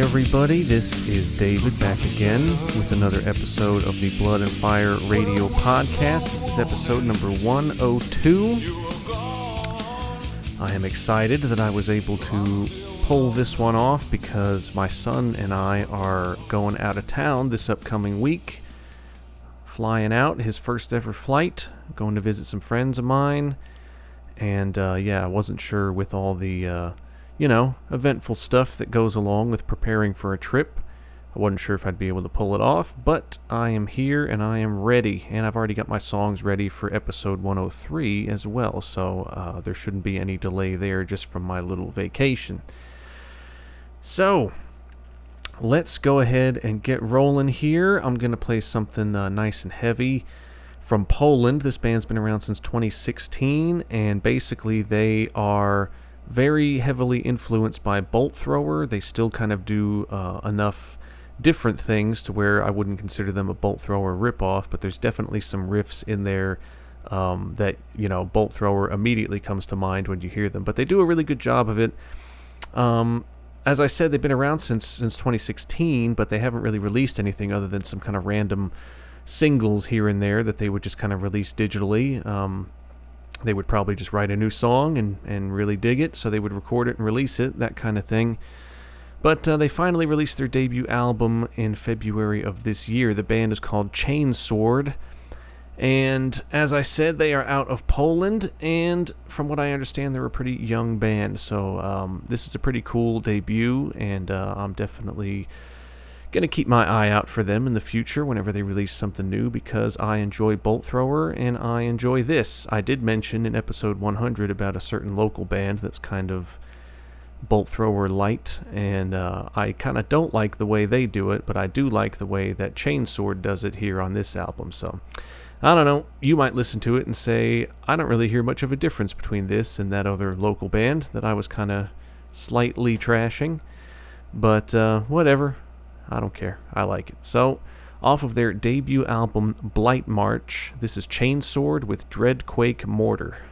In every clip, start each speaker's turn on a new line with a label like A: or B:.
A: Everybody? This is David back again with another episode of the Blood and Fire Radio Podcast. This is episode number 102. I am excited that I was able to pull this one off because my son and I are going out of town this upcoming week. Flying out, his first ever flight, going to visit some friends of mine. And uh, yeah, I wasn't sure with all the. Uh, you know, eventful stuff that goes along with preparing for a trip. I wasn't sure if I'd be able to pull it off, but I am here and I am ready, and I've already got my songs ready for episode 103 as well, so uh, there shouldn't be any delay there just from my little vacation. So, let's go ahead and get rolling here. I'm going to play something uh, nice and heavy from Poland. This band's been around since 2016, and basically they are very heavily influenced by Bolt Thrower. They still kind of do uh, enough different things to where I wouldn't consider them a Bolt Thrower ripoff, but there's definitely some riffs in there um, that, you know, Bolt Thrower immediately comes to mind when you hear them. But they do a really good job of it. Um, as I said, they've been around since since 2016, but they haven't really released anything other than some kind of random singles here and there that they would just kind of release digitally. Um, they would probably just write a new song and, and really dig it, so they would record it and release it, that kind of thing. But uh, they finally released their debut album in February of this year. The band is called Chainsword. And as I said, they are out of Poland, and from what I understand, they're a pretty young band. So um, this is a pretty cool debut, and uh, I'm definitely Gonna keep my eye out for them in the future whenever they release something new because I enjoy Bolt Thrower and I enjoy this. I did mention in episode 100 about a certain local band that's kind of Bolt Thrower light, and uh, I kind of don't like the way they do it, but I do like the way that Chainsword does it here on this album. So I don't know. You might listen to it and say, I don't really hear much of a difference between this and that other local band that I was kind of slightly trashing. But uh, whatever. I don't care. I like it. So, off of their debut album Blight March, this is Chainsword with Dreadquake Mortar.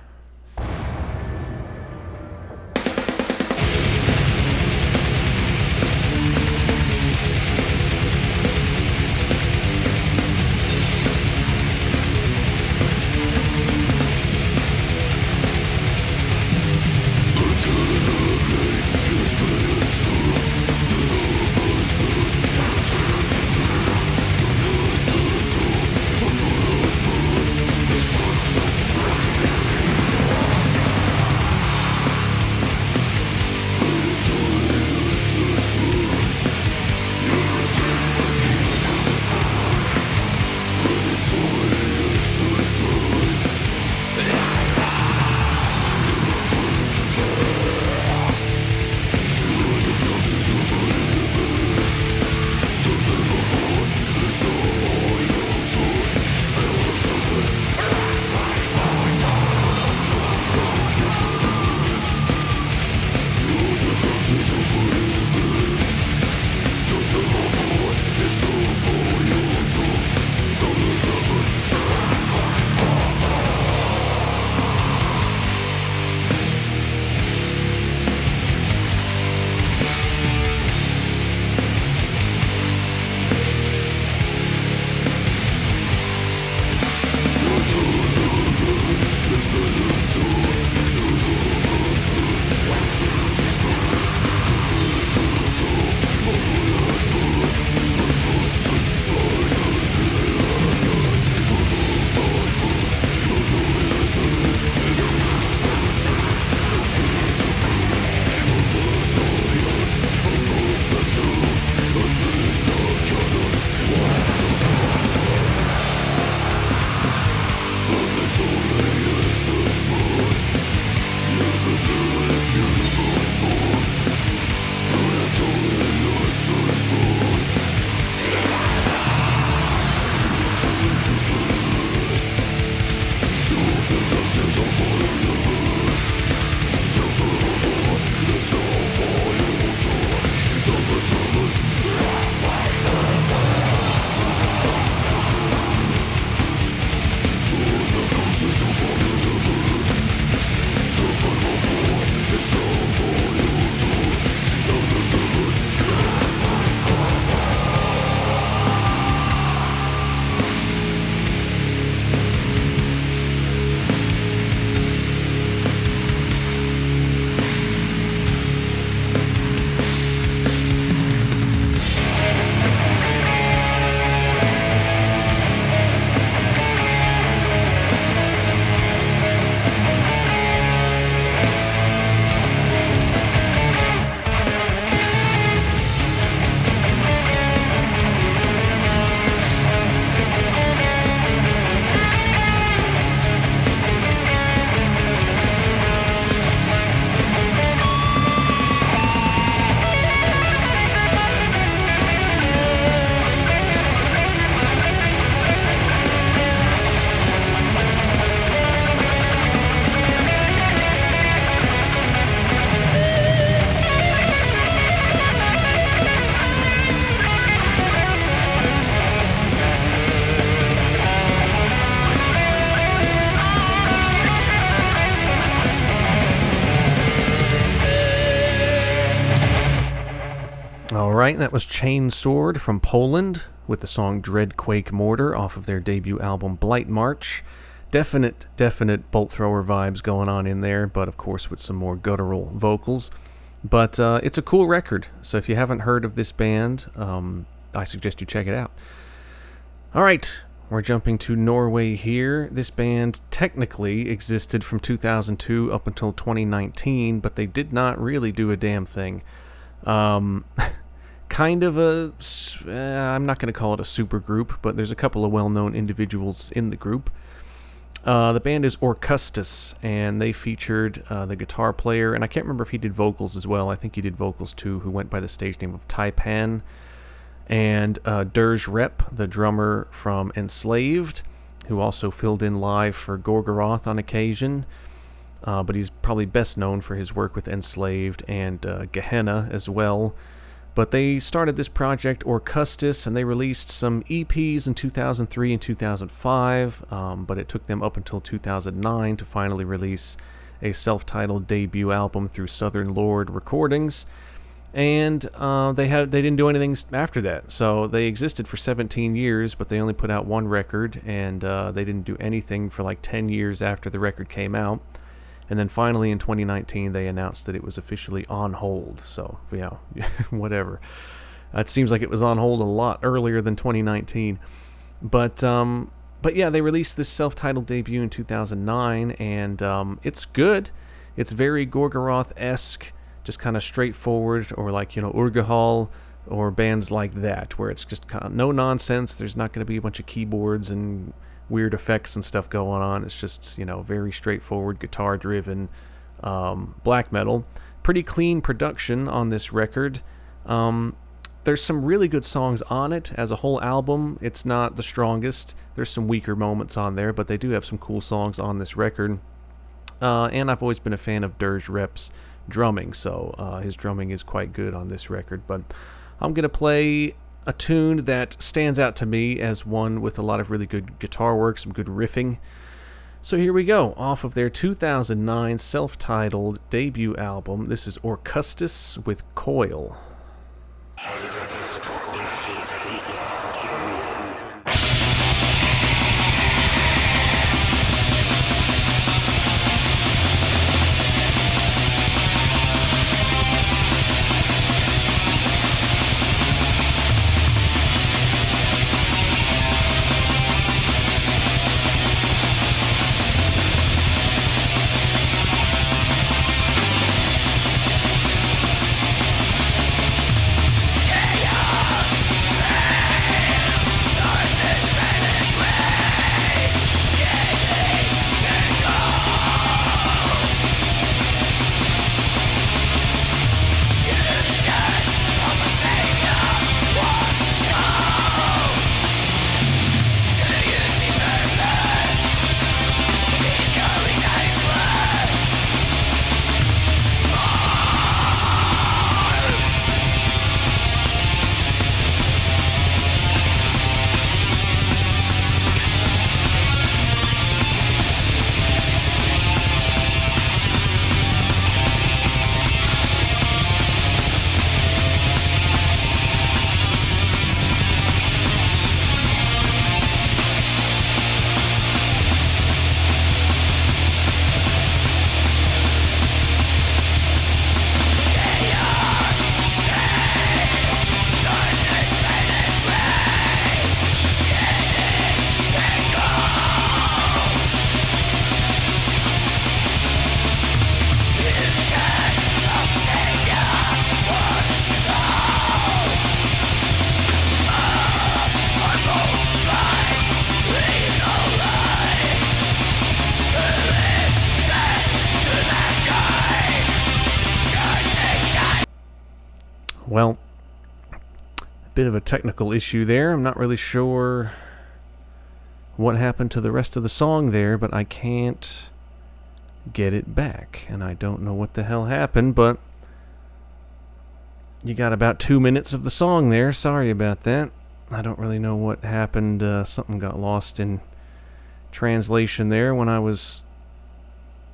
A: Right, that was Chainsword from Poland with the song Dreadquake Mortar off of their debut album Blight March. Definite, definite bolt thrower vibes going on in there, but of course with some more guttural vocals. But uh, it's a cool record, so if you haven't heard of this band, um, I suggest you check it out. All right, we're jumping to Norway here. This band technically existed from 2002 up until 2019, but they did not really do a damn thing. Um, kind of a, uh, I'm not going to call it a super group, but there's a couple of well known individuals in the group. Uh, the band is Orcustus, and they featured uh, the guitar player, and I can't remember if he did vocals as well. I think he did vocals too, who went by the stage name of Taipan, and uh, Dirge Rep, the drummer from Enslaved, who also filled in live for Gorgoroth on occasion. Uh, but he's probably best known for his work with Enslaved and uh, Gehenna as well. But they started this project, Orcustus, and they released some EPs in 2003 and 2005, um, but it took them up until 2009 to finally release a self titled debut album through Southern Lord Recordings. And uh, they had they didn't do anything after that, so they existed for 17 years, but they only put out one record, and uh, they didn't do anything for like 10 years after the record came out. And then finally in 2019, they announced that it was officially on hold. So, yeah, whatever. It seems like it was on hold a lot earlier than 2019. But, um, but yeah, they released this self titled debut in 2009, and um, it's good. It's very Gorgoroth esque, just kind of straightforward, or like, you know, Urgehal or bands like that, where it's just kind of no nonsense. There's not going to be a bunch of keyboards and weird effects and stuff going on. It's just, you know, very straightforward, guitar driven um, black metal. Pretty clean production on this record. Um, there's some really good songs on it as a whole album. It's not the strongest. There's some weaker moments on there, but they do have some cool songs on this record. Uh, and I've always been a fan of Dirge Rep's drumming, so uh, his drumming is quite good on this record. But I'm going to play a tune that stands out to me as one with a lot of really good guitar work, some good riffing. So here we go, off of their 2009 self titled debut album. This is Orcustus with Coil. Bit of a technical issue there. I'm not really sure what happened to the rest of the song there, but I can't get it back. And I don't know what the hell happened, but you got about two minutes of the song there. Sorry about that. I don't really know what happened. Uh, something got lost in translation there when I was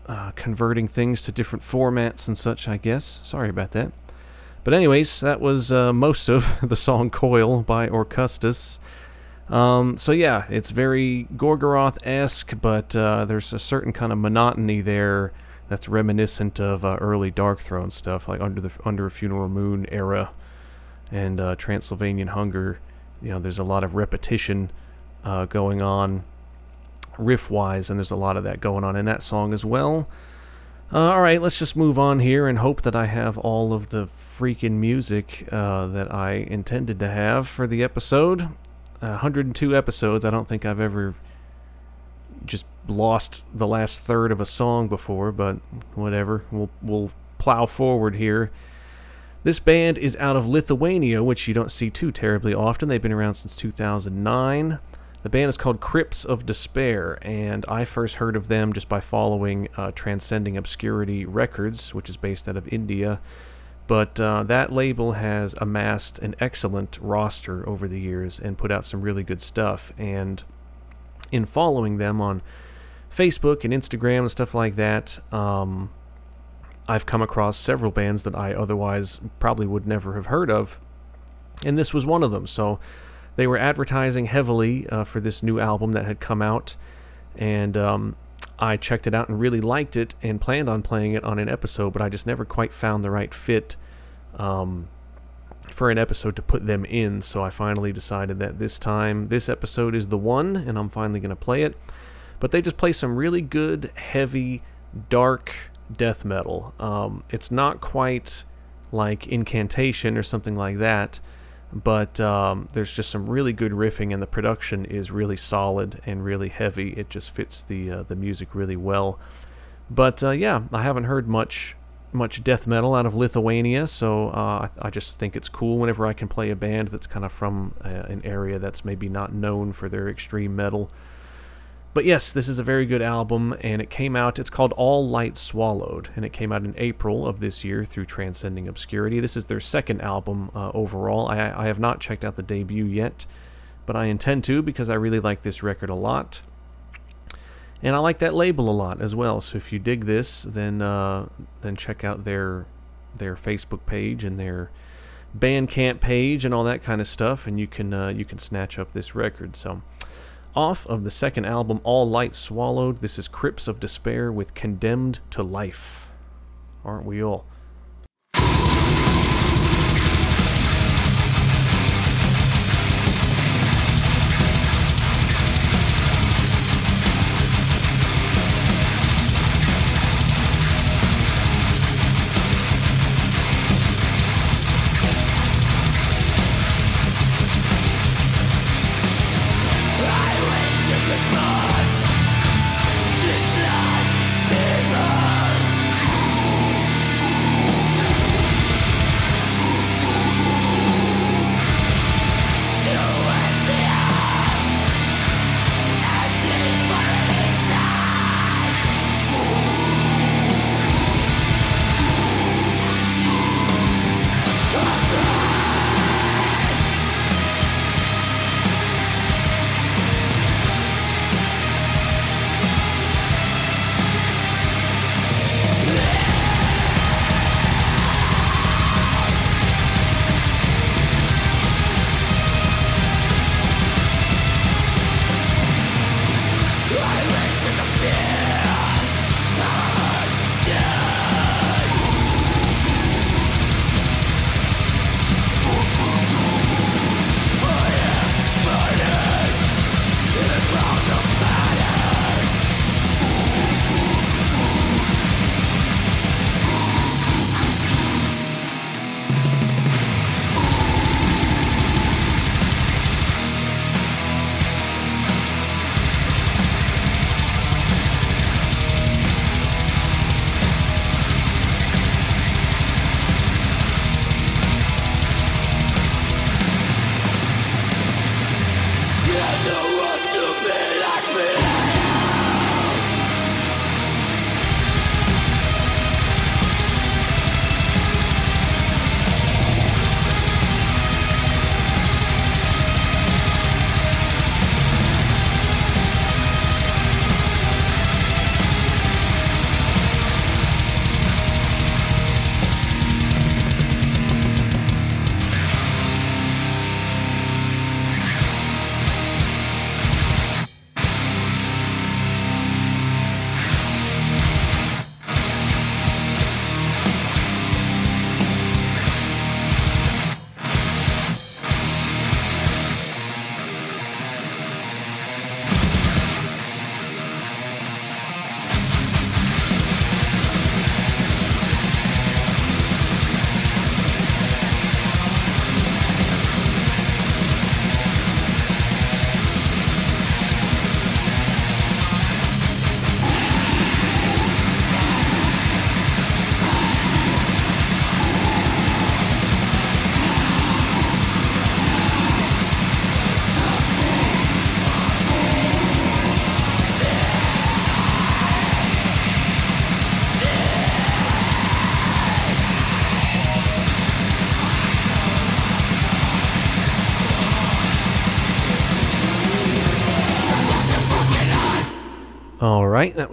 A: uh, converting things to different formats and such, I guess. Sorry about that. But anyways, that was uh, most of the song "Coil" by Orcustus. Um, so yeah, it's very Gorgoroth-esque, but uh, there's a certain kind of monotony there that's reminiscent of uh, early Darkthrone stuff, like under the Under a Funeral Moon era and uh, Transylvanian Hunger. You know, there's a lot of repetition uh, going on riff-wise, and there's a lot of that going on in that song as well. Uh, all right, let's just move on here and hope that I have all of the freaking music uh, that I intended to have for the episode. 102 episodes. I don't think I've ever just lost the last third of a song before, but whatever. We'll we'll plow forward here. This band is out of Lithuania, which you don't see too terribly often. They've been around since 2009. The band is called Crypts of Despair, and I first heard of them just by following uh, Transcending Obscurity Records, which is based out of India. But uh, that label has amassed an excellent roster over the years and put out some really good stuff. And in following them on Facebook and Instagram and stuff like that, um, I've come across several bands that I otherwise probably would never have heard of. And this was one of them. So they were advertising heavily uh, for this new album that had come out. And um, I checked it out and really liked it and planned on playing it on an episode, but I just never quite found the right fit um, for an episode to put them in. So I finally decided that this time, this episode is the one, and I'm finally going to play it. But they just play some really good, heavy, dark death metal. Um, it's not quite like Incantation or something like that but um, there's just some really good riffing, and the production is really solid and really heavy. It just fits the uh, the music really well. But uh, yeah, I haven't heard much much death metal out of Lithuania, so uh, I, I, just think it's cool whenever I can play a band that's kind of from uh, an area that's maybe not known for their extreme metal. But yes, this is a very good album, and it came out. It's called All Light Swallowed, and it came out in April of this year through Transcending Obscurity. This is their second album uh, overall. I, I have not checked out the debut yet, but I intend to because I really like this record a lot. And I like that label a lot as well. So if you dig this, then uh, then check out their their Facebook page and their Bandcamp page and all that kind of stuff, and you can uh, you can snatch up this record. So off of the second album, All Light Swallowed, this is Crypts of Despair with Condemned to Life. Aren't we all?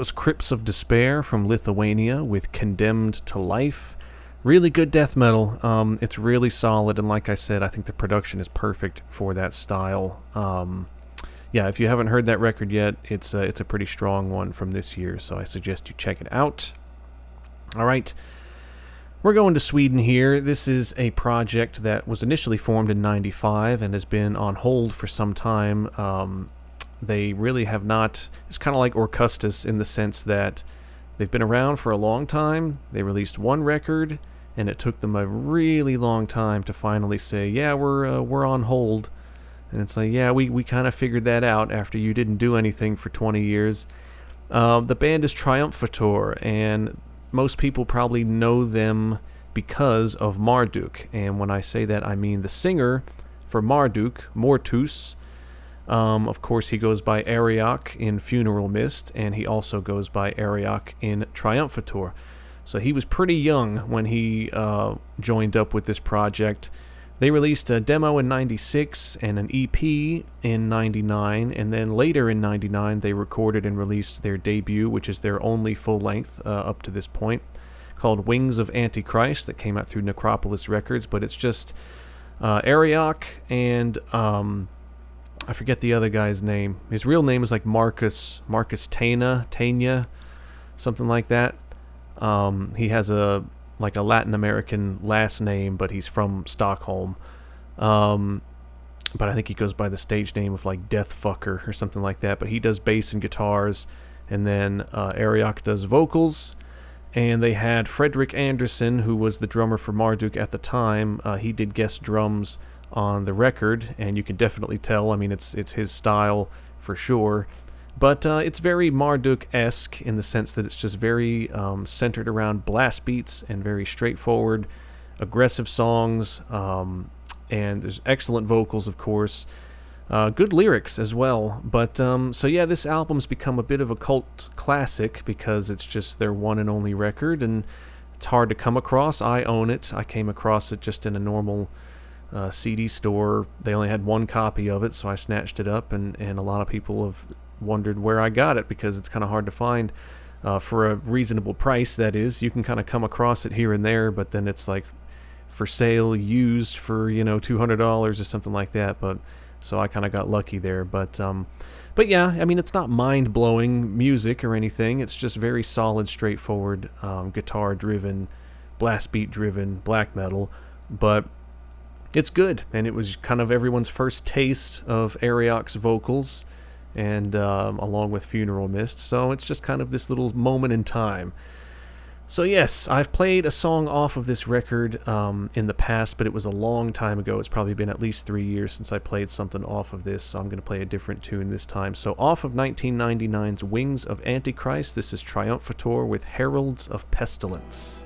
A: Was Crypts of Despair from Lithuania with Condemned to Life. Really good death metal. Um, it's really solid, and like I said, I think the production is perfect for that style. Um, yeah, if you haven't heard that record yet, it's a, it's a pretty strong one from this year, so I suggest you check it out. All right. We're going to Sweden here. This is a project that was initially formed in 95 and has been on hold for some time. Um, they really have not. It's kind of like Orcustus in the sense that they've been around for a long time. They released one record, and it took them a really long time to finally say, "Yeah, we're uh, we're on hold." And it's like, yeah, we, we kind of figured that out after you didn't do anything for 20 years. Uh, the band is Triumphator, and most people probably know them because of Marduk. And when I say that, I mean the singer for Marduk, Mortuus, um, of course, he goes by Arioch in Funeral Mist, and he also goes by Arioch in Triumphator. So he was pretty young when he uh, joined up with this project. They released a demo in 96 and an EP in 99, and then later in 99, they recorded and released their debut, which is their only full length uh, up to this point, called Wings of Antichrist, that came out through Necropolis Records. But it's just uh, Arioch and. Um, I forget the other guy's name. His real name is like Marcus Marcus Tana Tanya, something like that. Um, he has a like a Latin American last name, but he's from Stockholm. Um, but I think he goes by the stage name of like Death Fucker or something like that. But he does bass and guitars, and then uh, Arioch does vocals. And they had Fredrik Andersson, who was the drummer for Marduk at the time. Uh, he did guest drums on the record, and you can definitely tell. I mean, it's it's his style for sure, but uh, it's very Marduk-esque in the sense that it's just very um, centered around blast beats and very straightforward, aggressive songs, um, and there's excellent vocals, of course. Uh, good lyrics as well, but um, so yeah, this album's become a bit of a cult classic because it's just their one and only record, and it's hard to come across. I own it. I came across it just in a normal uh, CD store. They only had one copy of it, so I snatched it up, and, and a lot of people have wondered where I got it because it's kind of hard to find uh, for a reasonable price. That is, you can kind of come across it here and there, but then it's like for sale, used for you know two hundred dollars or something like that. But so I kind of got lucky there. But um, but yeah, I mean it's not mind blowing music or anything. It's just very solid, straightforward, um, guitar driven, blast beat driven black metal. But it's good, and it was kind of everyone's first taste of Arioch's vocals, and um, along with Funeral Mist. So it's just kind of this little moment in time. So yes, I've played a song off of this record um, in the past, but it was a long time ago. It's probably been at least three years since I played something off of this, so I'm going to play a different tune this time. So off of 1999's Wings of Antichrist, this is Triumphator with Heralds of Pestilence.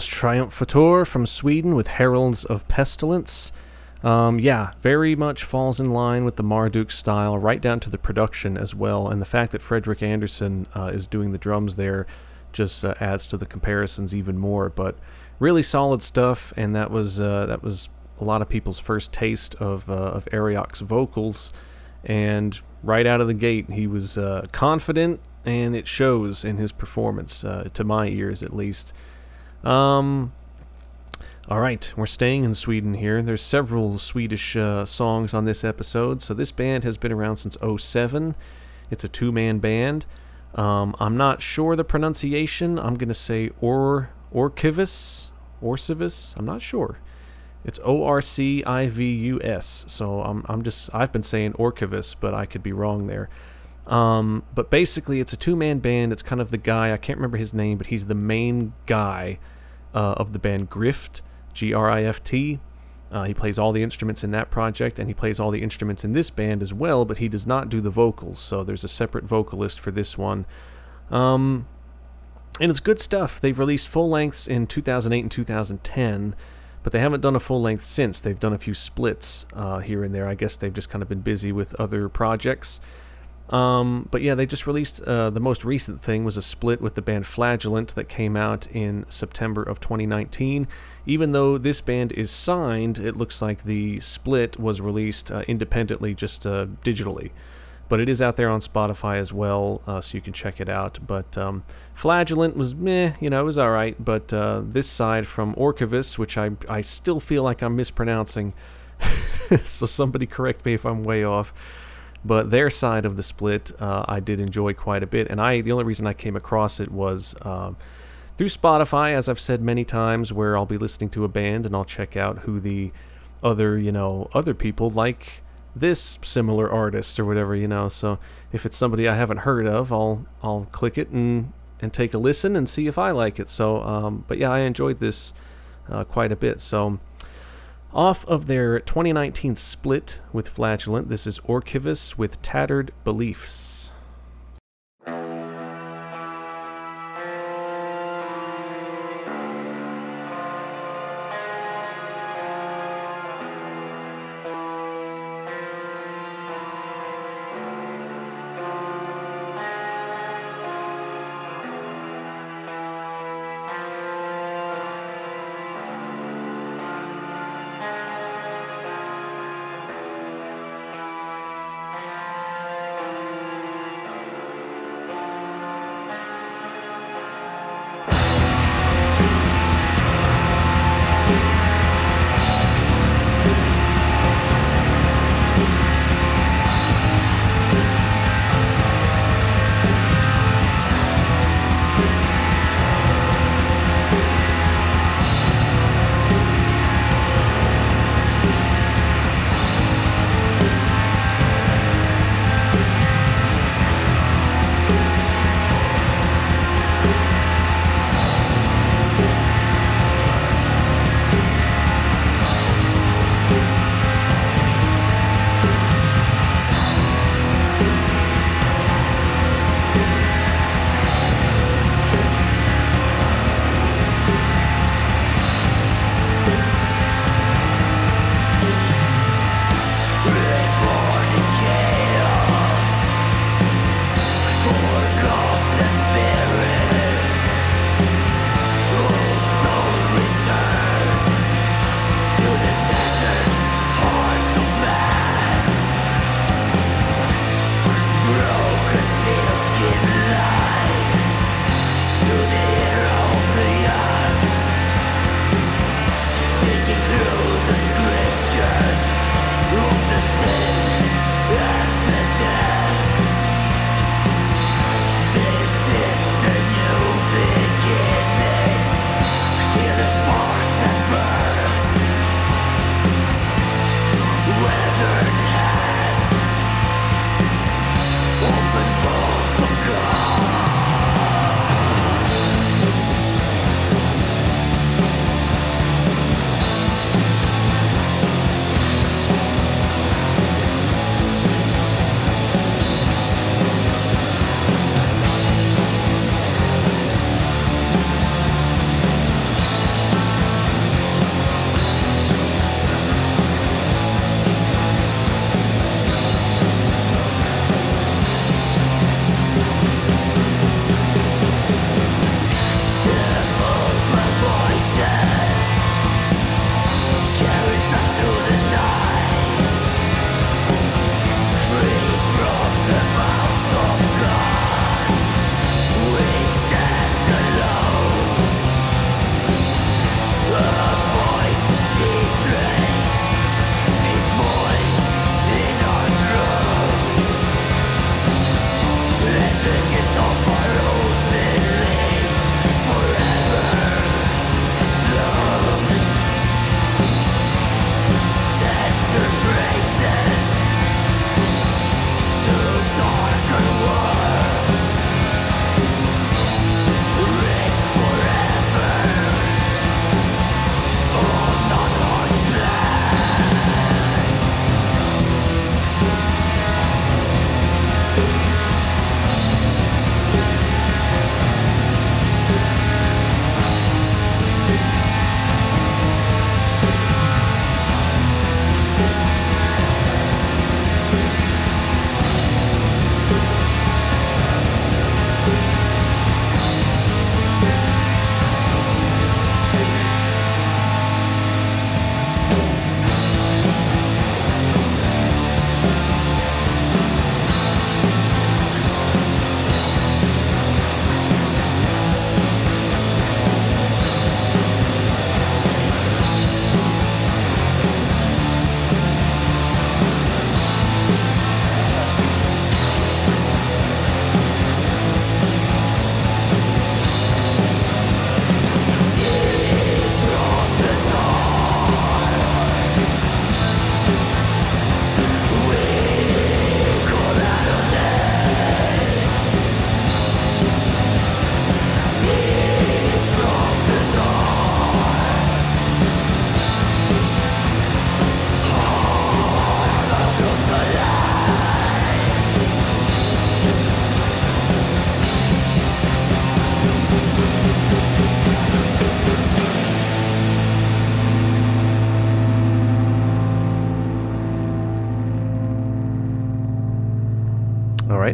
A: Was Triumphator from Sweden with Heralds of Pestilence. Um, yeah, very much falls in line with the Marduk style, right down to the production as well. And the fact that Fredrik Andersson uh, is doing the drums there just uh, adds to the comparisons even more. But really solid stuff, and that was uh, that was a lot of people's first taste of uh, of Arioch's vocals. And right out of the gate, he was uh, confident, and it shows in his performance, uh, to my ears at least. Um, all right, we're staying in Sweden here. There's several Swedish uh, songs on this episode. So this band has been around since 07. It's a two-man band. Um, I'm not sure the pronunciation. I'm gonna say or Orcivis, Orcivis. I'm not sure. It's O R C I V U S. So I'm I'm just I've been saying Orcivis, but I could be wrong there. Um, but basically, it's a two-man band. It's kind of the guy I can't remember his name, but he's the main guy uh, of the band Grift. G R I F T. Uh, he plays all the instruments in that project, and he plays all the instruments in this band as well, but he does not do the vocals, so there's a separate vocalist for this one. Um, and it's good stuff. They've released full lengths in 2008 and 2010, but they haven't done a full length since. They've done a few splits uh, here and there. I guess they've just kind of been busy with other projects. Um, but yeah, they just released uh, the most recent thing was a split with the band Flagellant that came out in September of 2019. Even though this band is signed, it looks like the split was released uh, independently, just uh, digitally. But it is out there on Spotify as well, uh, so you can check it out. But um, Flagellant was meh, you know, it was all right. But uh, this side from Orcivis, which I I still feel like I'm mispronouncing, so somebody correct me if I'm way off. But their side of the split, uh, I did enjoy quite a bit, and I the only reason I came across it was uh, through Spotify, as I've said many times, where I'll be listening to a band and I'll check out who the other you know other people like this similar artist or whatever you know. So if it's somebody I haven't heard of, I'll I'll click it and and take a listen and see if I like it. So, um, but yeah, I enjoyed this uh, quite a bit. So off of their 2019 split with Flagellant, this is Orcivus with Tattered Beliefs.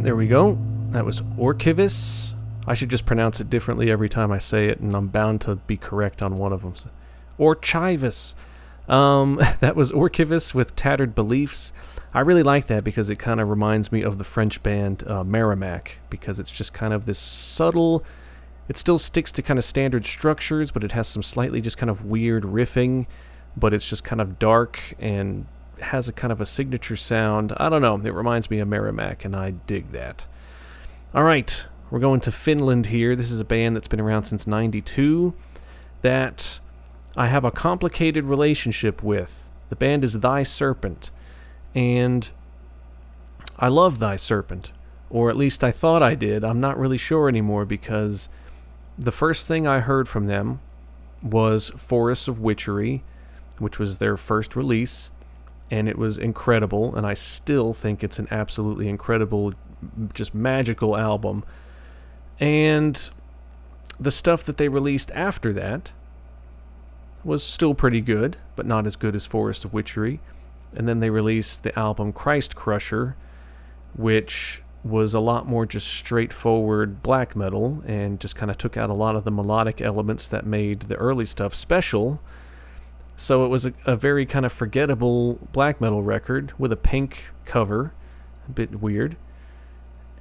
A: There we go. That was Orkivis. I should just pronounce it differently every time I say it, and I'm bound to be correct on one of them. Orchivis. Um, that was Orkivis with Tattered Beliefs. I really like that because it kind of reminds me of the French band uh, Merrimack, because it's just kind of this subtle. It still sticks to kind of standard structures, but it has some slightly just kind of weird riffing, but it's just kind of dark and has a kind of a signature sound. I don't know. It reminds me of Merrimack, and I dig that. All right, we're going to Finland here. This is a band that's been around since 92 that I have a complicated relationship with. The band is Thy Serpent, and I love Thy Serpent, or at least I thought I did. I'm not really sure anymore because the first thing I heard from them was Forests of Witchery, which was their first release and it was incredible and i still think it's an absolutely incredible just magical album. And the stuff that they released after that was still pretty good but not as good as forest of witchery. And then they released the album christ crusher which was a lot more just straightforward black metal and just kind of took out a lot of the melodic elements that made the early stuff special so it was a, a very kind of forgettable black metal record with a pink cover, a bit weird.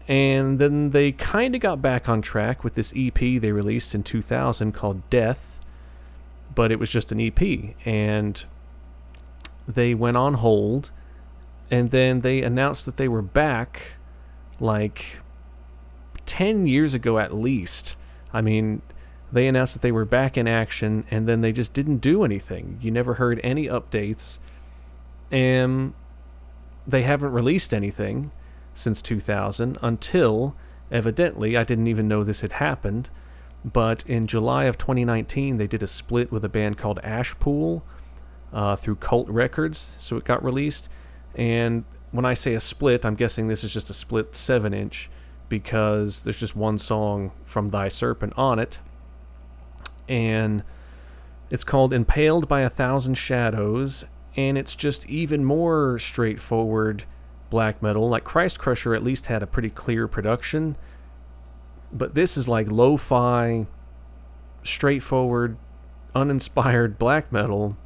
A: And then they kind of got back on track with this EP they released in 2000 called Death, but it was just an EP. And they went on hold, and then they announced that they were back like 10 years ago at least. I mean, they announced that they were back in action and then they just didn't do anything. You never heard any updates. And they haven't released anything since 2000 until evidently I didn't even know this had happened, but in July of 2019 they did a split with a band called Ashpool uh, through Cult Records, so it got released. And when I say a split, I'm guessing this is just a split 7 inch because there's just one song from Thy Serpent on it and it's called Impaled by a Thousand Shadows, and it's just even more straightforward black metal. Like Christ Crusher at least had a pretty clear production, but this is like lo fi, straightforward, uninspired black metal.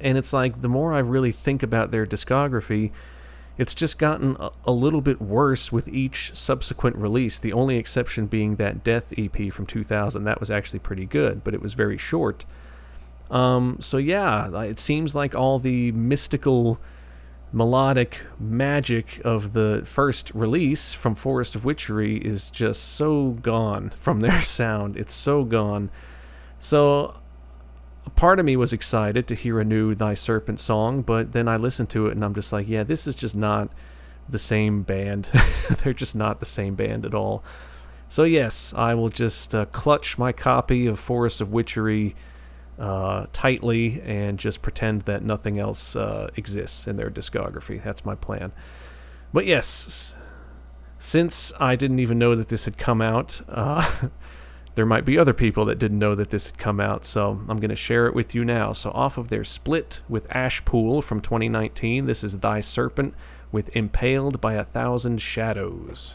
A: And it's like the more I really think about their discography, it's just gotten a, a, little bit worse with each subsequent release, the only exception being that Death EP from 2000. That was actually pretty good, but it was very short. Um, so, yeah, it seems like all the mystical, melodic magic of the first release from Forest of Witchery is just so gone from their sound. It's so gone. So, part of me was excited to hear a new Thy Serpent song, but then I listened to it and I'm just like, yeah, this is just not the same band. They're just not the same band at all. So, yes, I will just uh, clutch my copy of Forest of Witchery uh, tightly and just pretend that nothing else uh, exists in their discography. That's my plan. But yes, since I didn't even know that this had come out, uh, there might be other people that didn't know that this had come out, so I'm going to share it with you now. So, off of their split with Ashpool from 2019, this is Thy Serpent with Impaled by a Thousand Shadows.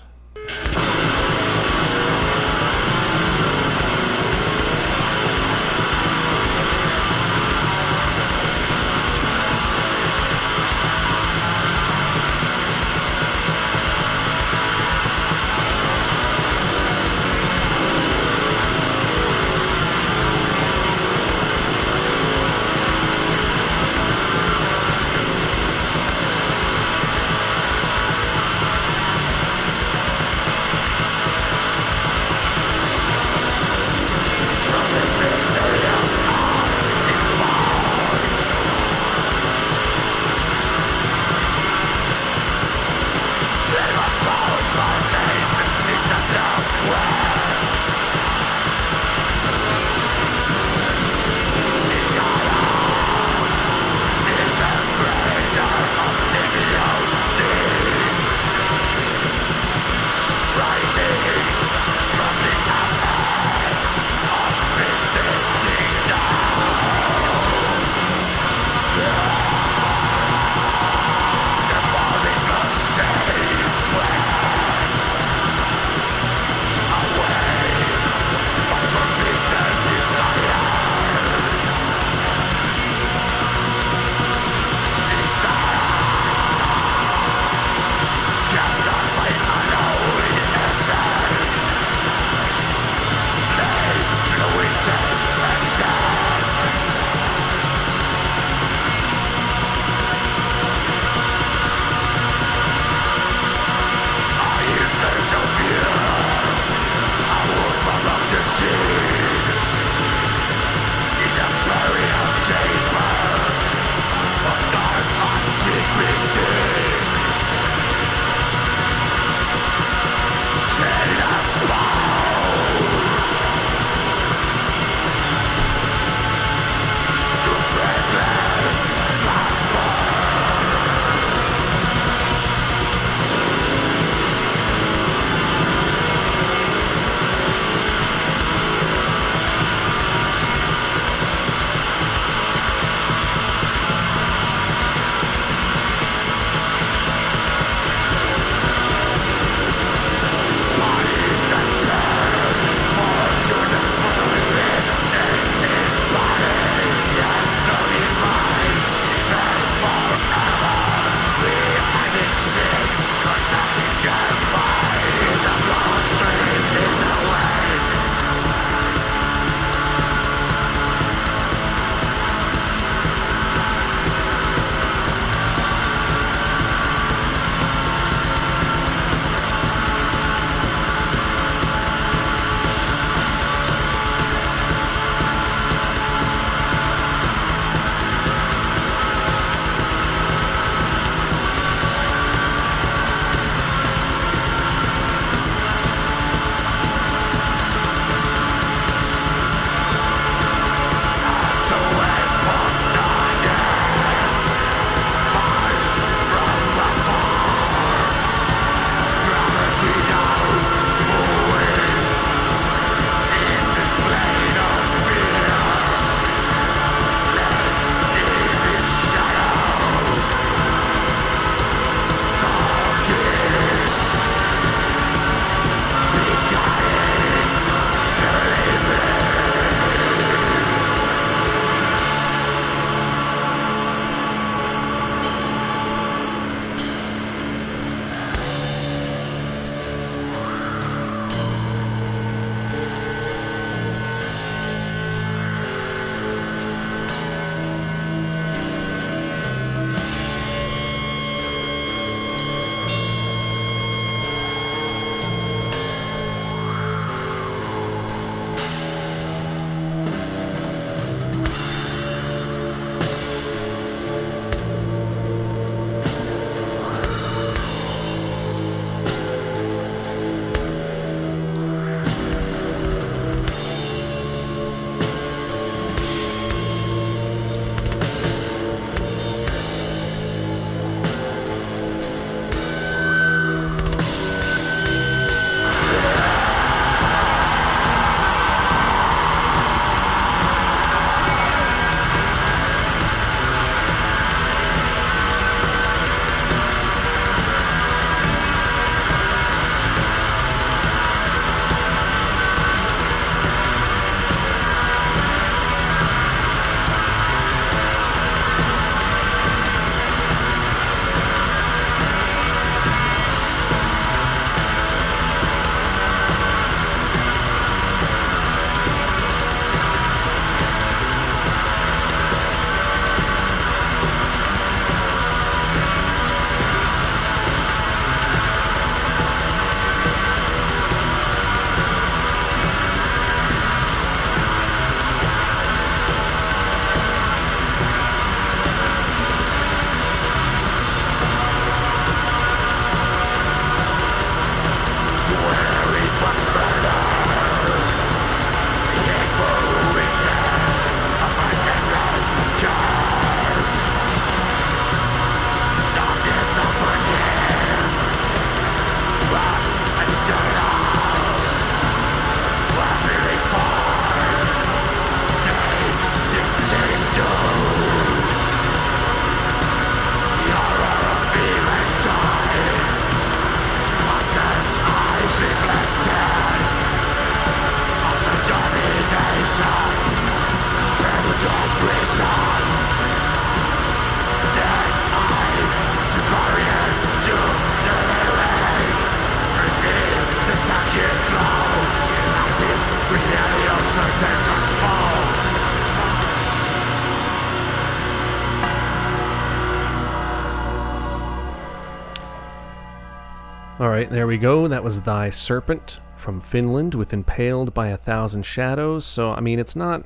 A: All right, there we go. That was Thy Serpent from Finland with Impaled by a Thousand Shadows. So, I mean, it's not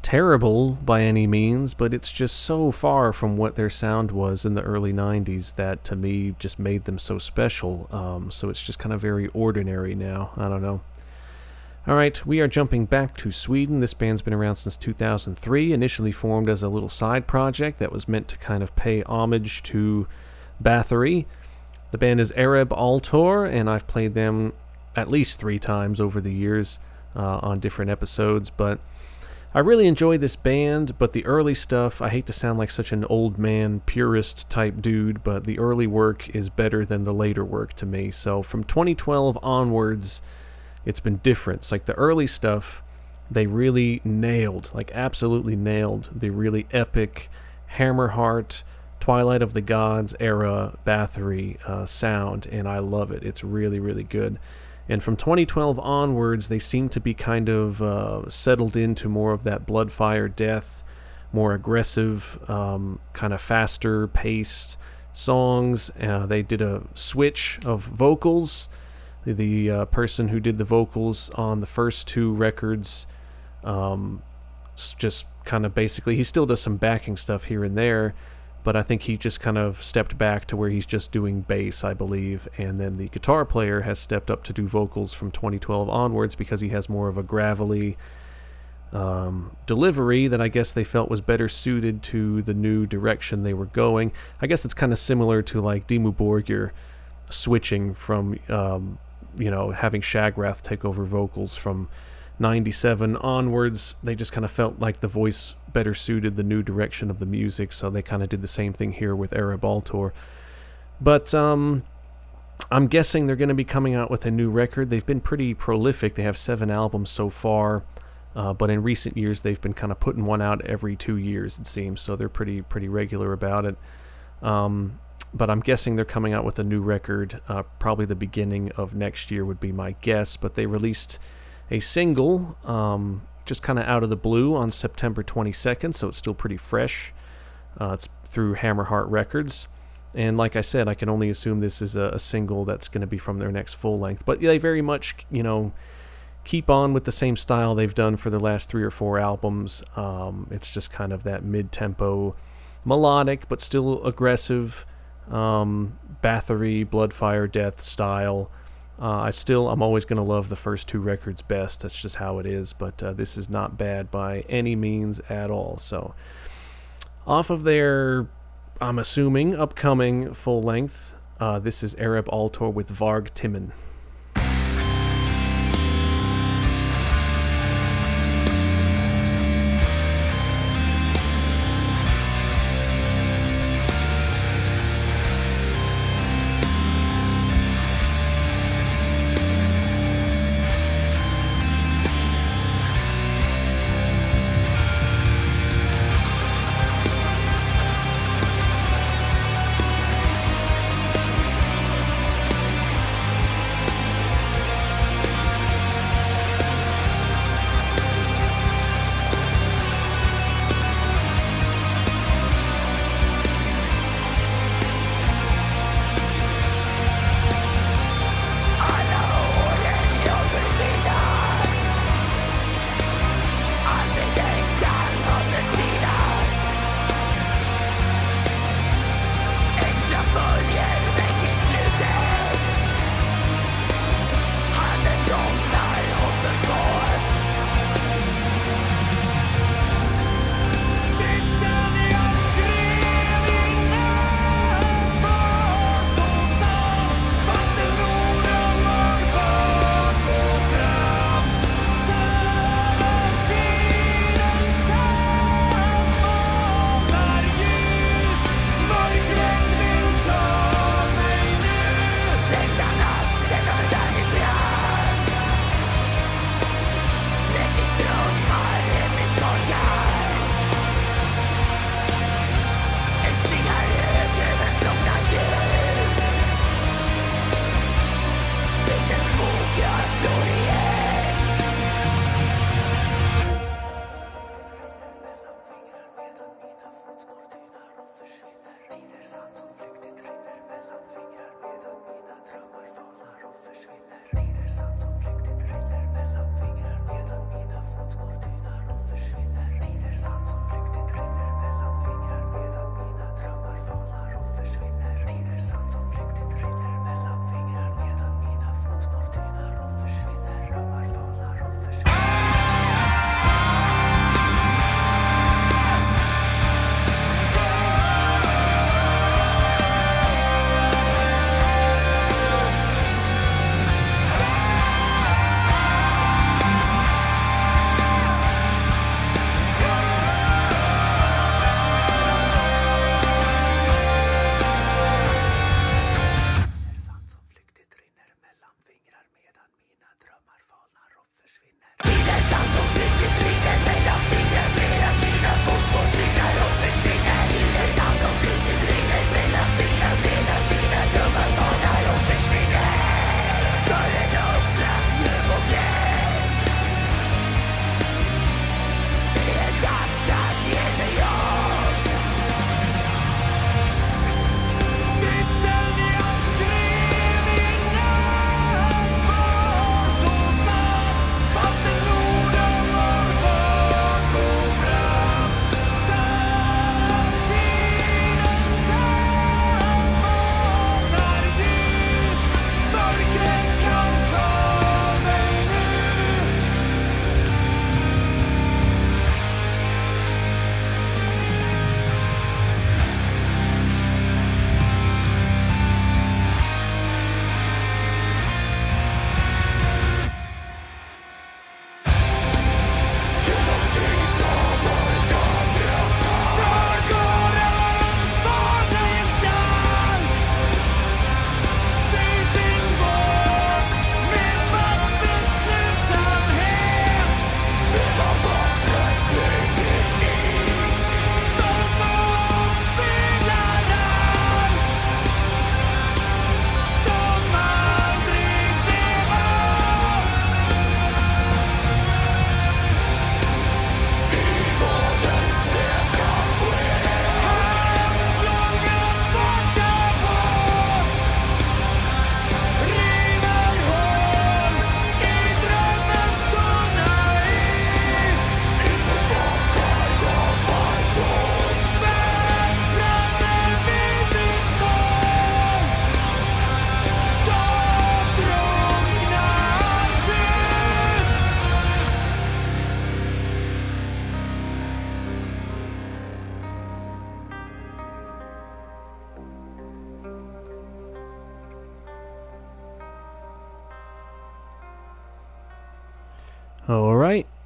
A: terrible by any means, but it's just so far from what their sound was in the early 90s that to me just made them so special. Um, so it's just kind of very ordinary now. I don't know. All right, we are jumping back to Sweden. This band's been around since 2003, initially formed as a little side project that was meant to kind of pay homage to Bathory. The band is Ereb Altor, and I've played them at least three times over the years uh, on different episodes. But I really enjoy this band, but the early stuff, I hate to sound like such an old man, purist type dude, but the early work is better than the later work to me. So from 2012 onwards, it's been different. It's like the early stuff, they really nailed, like absolutely nailed the really epic Hammerheart Twilight of the Gods era Bathory uh, sound, and I love it. It's really, really good. And from 2012 onwards, they seem to be kind of uh, settled into more of that Bloodfire Death, more aggressive, um, kind of faster paced songs. Uh, they did a switch of vocals. The uh, person who did the vocals on the first two records um, just kind of basically, he still does some backing stuff here and there but I think he just kind of stepped back to where he's just doing bass, I believe, and then the guitar player has stepped up to do vocals from 2012 onwards because he has more of a gravelly um, delivery that I guess they felt was better suited to the new direction they were going. I guess it's kind of similar to like Dimmu Borgir switching from, um, you know, having Shagrath take over vocals from 97 onwards, they just kind of felt like the voice better suited the new direction of the music, so they kind of did the same thing here with Ereb Altor. But um, I'm guessing they're going to be coming out with a new record. They've been pretty prolific. They have seven albums so far, uh, but in recent years they've been kind of putting one out every two years, it seems. So they're pretty pretty regular about it. Um, but I'm guessing they're coming out with a new record, uh, probably the beginning of next year would be my guess. But they released a single um, just kind of out of the blue on September 22nd, so it's still pretty fresh. Uh, it's through Hammerheart Records. And like I said, I can only assume this is a, a single that's going to be from their next full length. But they very much, you know, keep on with the same style they've done for the last three or four albums. Um, it's just kind of that mid tempo, melodic, but still aggressive, um, Bathory, Bloodfire Death style. Uh, I still, I'm always going to love the first two records best. That's just how it is. But uh, this is not bad by any means at all. So, off of their, I'm assuming, upcoming full length, uh, this is Ereb Altor with Vargtimman.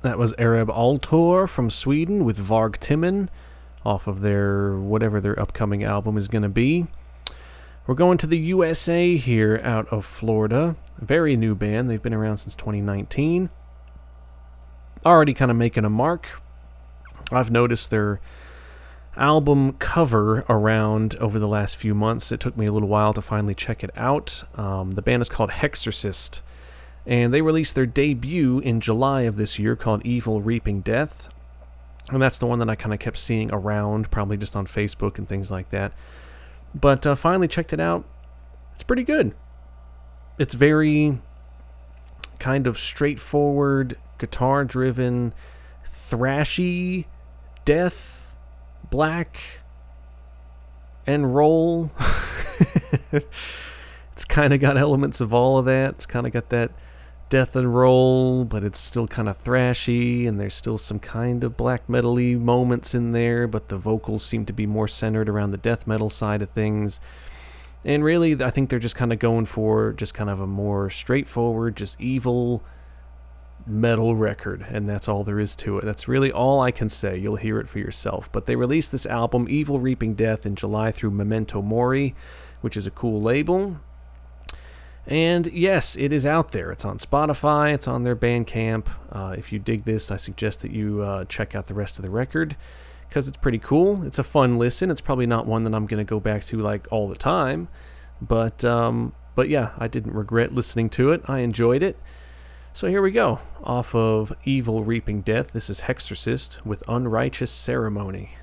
A: That was Ereb Altor from Sweden with Vargtimman off of their whatever their upcoming album is going to be. We're going to the USA here out of Florida. Very new band. They've been around since 2019. Already kind of making a mark. I've noticed their album cover around over the last few months. It took me a little while to finally check it out. Um, the band is called Hexorcist and they released their debut in July of this year called Evil Reaping Death. And that's the one that I kind of kept seeing around, probably just on Facebook and things like that. But uh, finally checked it out. It's pretty good. It's very kind of straightforward, guitar driven, thrashy, death, black, and roll. it's kind of got elements of all of that. It's kind of got that death and roll, but it's still kind of thrashy, and there's still some kind of black metally moments in there, but the vocals seem to be more centered around the death metal side of things. And really, I think they're just kind of going for just kind of a more straightforward, just evil metal record, and that's all there is to it. That's really all I can say. You'll hear it for yourself. But they released this album, Evil Reaping Death, in July through Memento Mori, which is a cool label. And yes, it is out there. It's on Spotify, it's on their Bandcamp. Uh, if you dig this, I suggest that you uh, check out the rest of the record because it's pretty cool. It's a fun listen. It's probably not one that I'm going to go back to like all the time, but um, but yeah, I didn't regret listening to it. I enjoyed it. So here we go. Off of Evil Reaping Death, this is Hexorcist with Unrighteous Ceremony.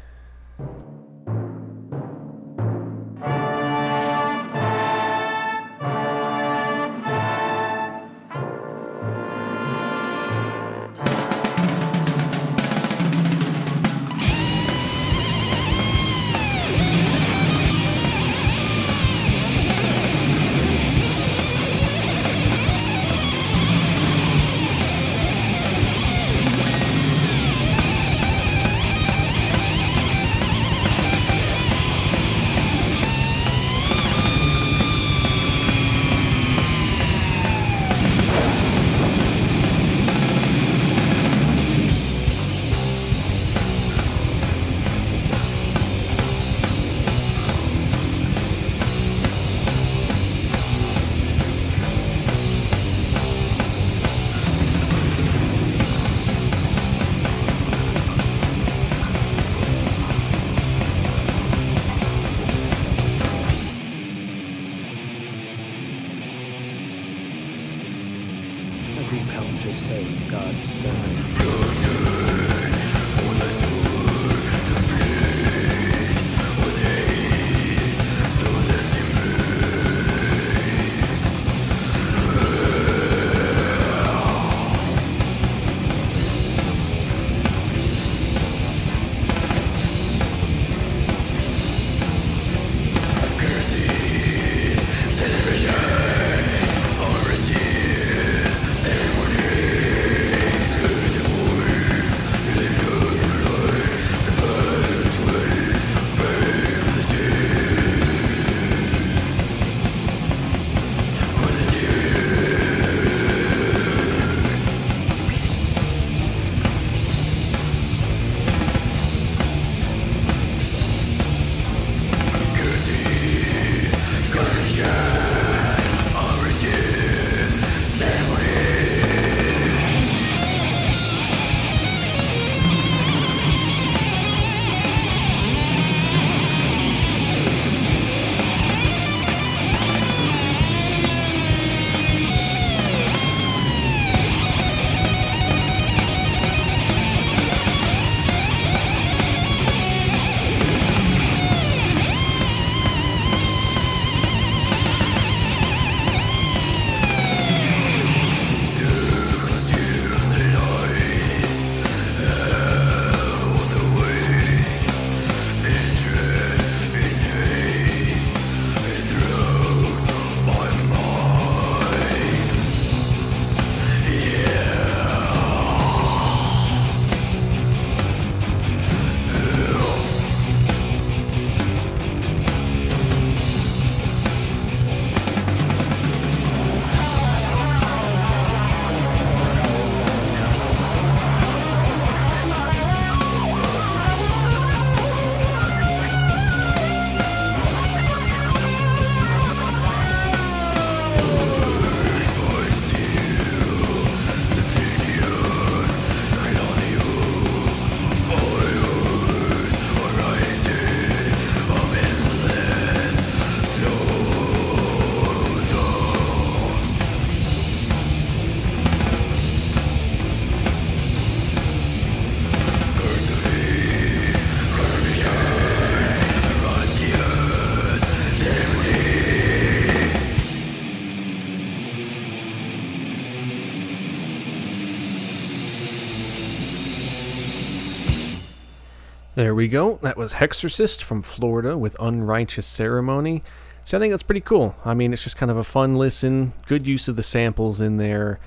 A: There we go. That was Hexorcist from Florida with Unrighteous Ceremony. So I think that's pretty cool. I mean, it's just kind of a fun listen, good use of the samples in there,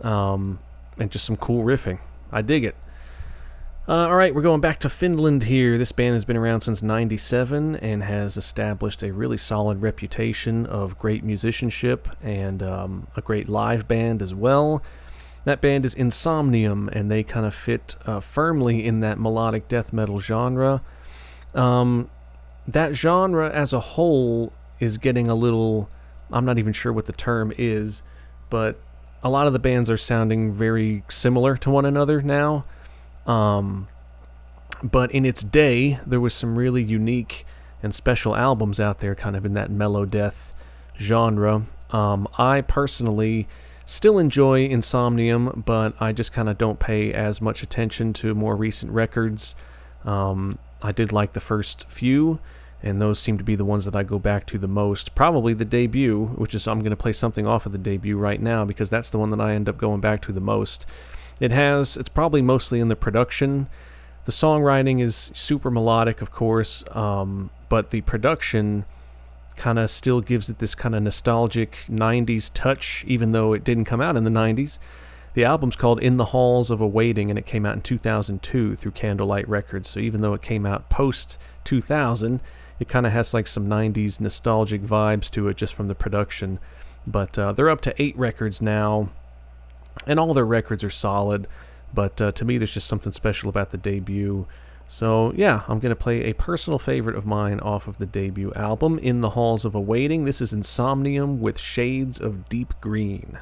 A: um, and just some cool riffing. I dig it. Uh, all right, we're going back to Finland here. This band has been around since 97 and has established a really solid reputation of great musicianship and um, a great live band as well. That band is Insomnium, and they kind of fit uh, firmly in that melodic death metal genre. Um, that genre as a whole is getting a little. I'm not even sure what the term is, but a lot of the bands are sounding very similar to one another now. Um, but in its day, there was some really unique and special albums out there, kind of in that melodeath genre. Um, I personally still enjoy Insomnium, but I just kind of don't pay as much attention to more recent records. Um, I did like the first few, and those seem to be the ones that I go back to the most. Probably the debut, which is I'm going to play something off of the debut right now because that's the one that I end up going back to the most. It has, it's probably mostly in the production. The songwriting is super melodic, of course, um, but the production kind of still gives it this kind of nostalgic 90s touch, even though it didn't come out in the 90s. The album's called In the Halls of Awaiting, and it came out in 2002 through Candlelight Records. So even though it came out post 2000, it kind of has like some 90s nostalgic vibes to it just from the production. But uh, they're up to eight records now, and all their records are solid. But uh, to me, there's just something special about the debut. So, yeah, I'm going to play a personal favorite of mine off of the debut album, In the Halls of Awaiting. This is Insomnium with Shades of Deep Green.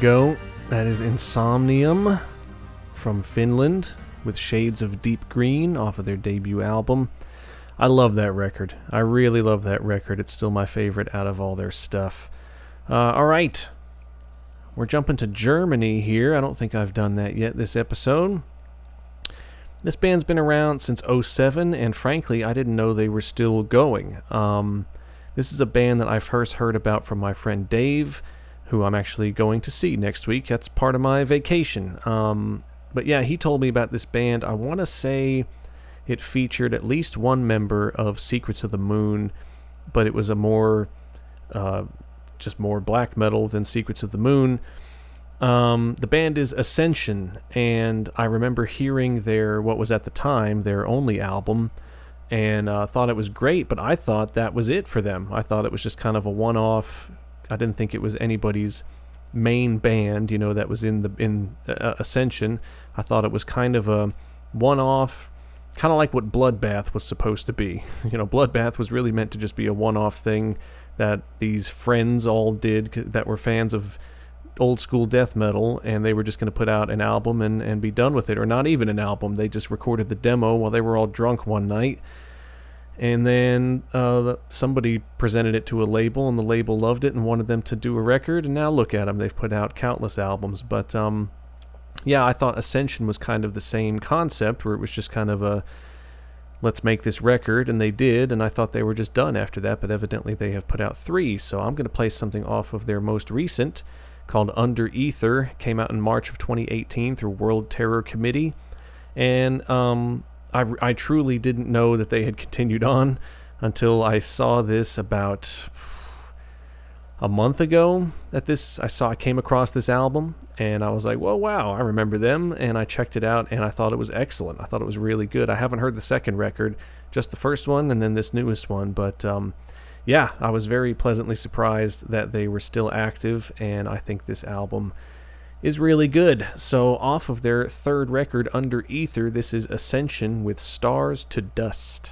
A: Go. That is Insomnium from Finland with Shades of Deep Green off of their debut album. I love that record. I really love that record. It's still my favorite out of all their stuff. Uh, all right. We're jumping to Germany here. I don't think I've done that yet this episode. This band's been around since 07, and frankly, I didn't know they were still going. Um, this is a band that I first heard about from my friend Dave, who I'm actually going to see next week. That's part of my vacation. Um, but yeah, he told me about this band. I want to say it featured at least one member of Secrets of the Moon, but it was a more, uh, just more black metal than Secrets of the Moon. Um, the band is Ascension, and I remember hearing their what was at the time their only album, and uh, thought it was great. But I thought that was it for them. I thought it was just kind of a one-off. I didn't think it was anybody's main band, you know, that was in the in uh, Ascension. I thought it was kind of a one-off, kind of like what Bloodbath was supposed to be. You know, Bloodbath was really meant to just be a one-off thing that these friends all did that were fans of old school death metal and they were just going to put out an album and, and be done with it or not even an album they just recorded the demo while they were all drunk one night and then uh, somebody presented it to a label and the label loved it and wanted them to do a record. And now look at them they've put out countless albums. But um, yeah i thought ascension was kind of the same concept where it was just kind of a let's make this record. And they did. And i thought they were just done after that. But evidently they have put out three. So i'm going to play something off of their most recent called Under Ether. Came out in March of 2018 through World Terror Committee. And um, I, I truly didn't know that they had continued on until I saw this about a month ago that this I saw I came across this album and I was like, "Well, wow, I remember them." And I checked it out and I thought it was excellent. I thought it was really good. I haven't heard the second record, just the first one and then this newest one, but um, yeah, I was very pleasantly surprised that they were still active, and I think this album is really good. So, off of their third record, Under Ether, this is Ascension with Stars to Dust.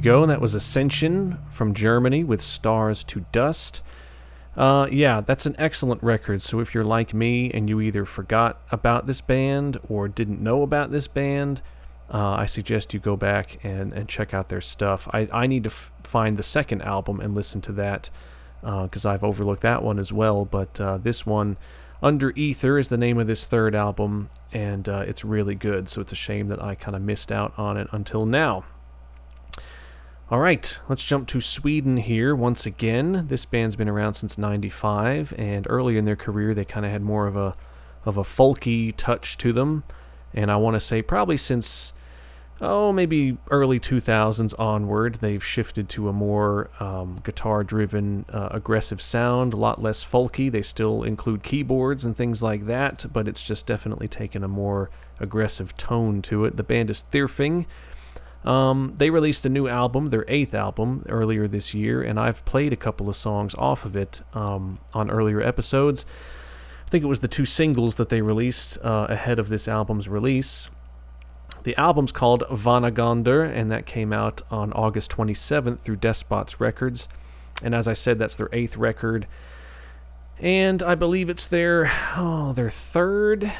A: Go. That was Ascension from Germany with Stars to Dust. Uh, yeah, that's an excellent record. So if you're like me and you either forgot about this band or didn't know about this band, uh, I suggest you go back and, and check out their stuff. I, I need to f- find the second album and listen to that because uh, I've overlooked that one as well. But uh, this one, Under Ether, is the name of this third album, and uh, it's really good. So it's a shame that I kind of missed out on it until now. All right, let's jump to Sweden here once again. This band's been around since '95, and early in their career, they kind of had more of a of a folky touch to them. And I want to say probably since oh, maybe early 2000s onward, they've shifted to a more um, guitar driven, uh, aggressive sound, a lot less folky. They still include keyboards and things like that, but it's just definitely taken a more aggressive tone to it. The band is Thyrfing. Um, they released a new album, their eighth album, earlier this year, and I've played a couple of songs off of it um, on earlier episodes. I think it was the two singles that they released uh, ahead of this album's release. The album's called Vanagandr, and that came out on August 27th through Despotz Records. And as I said, that's their eighth record. And I believe it's their oh, their third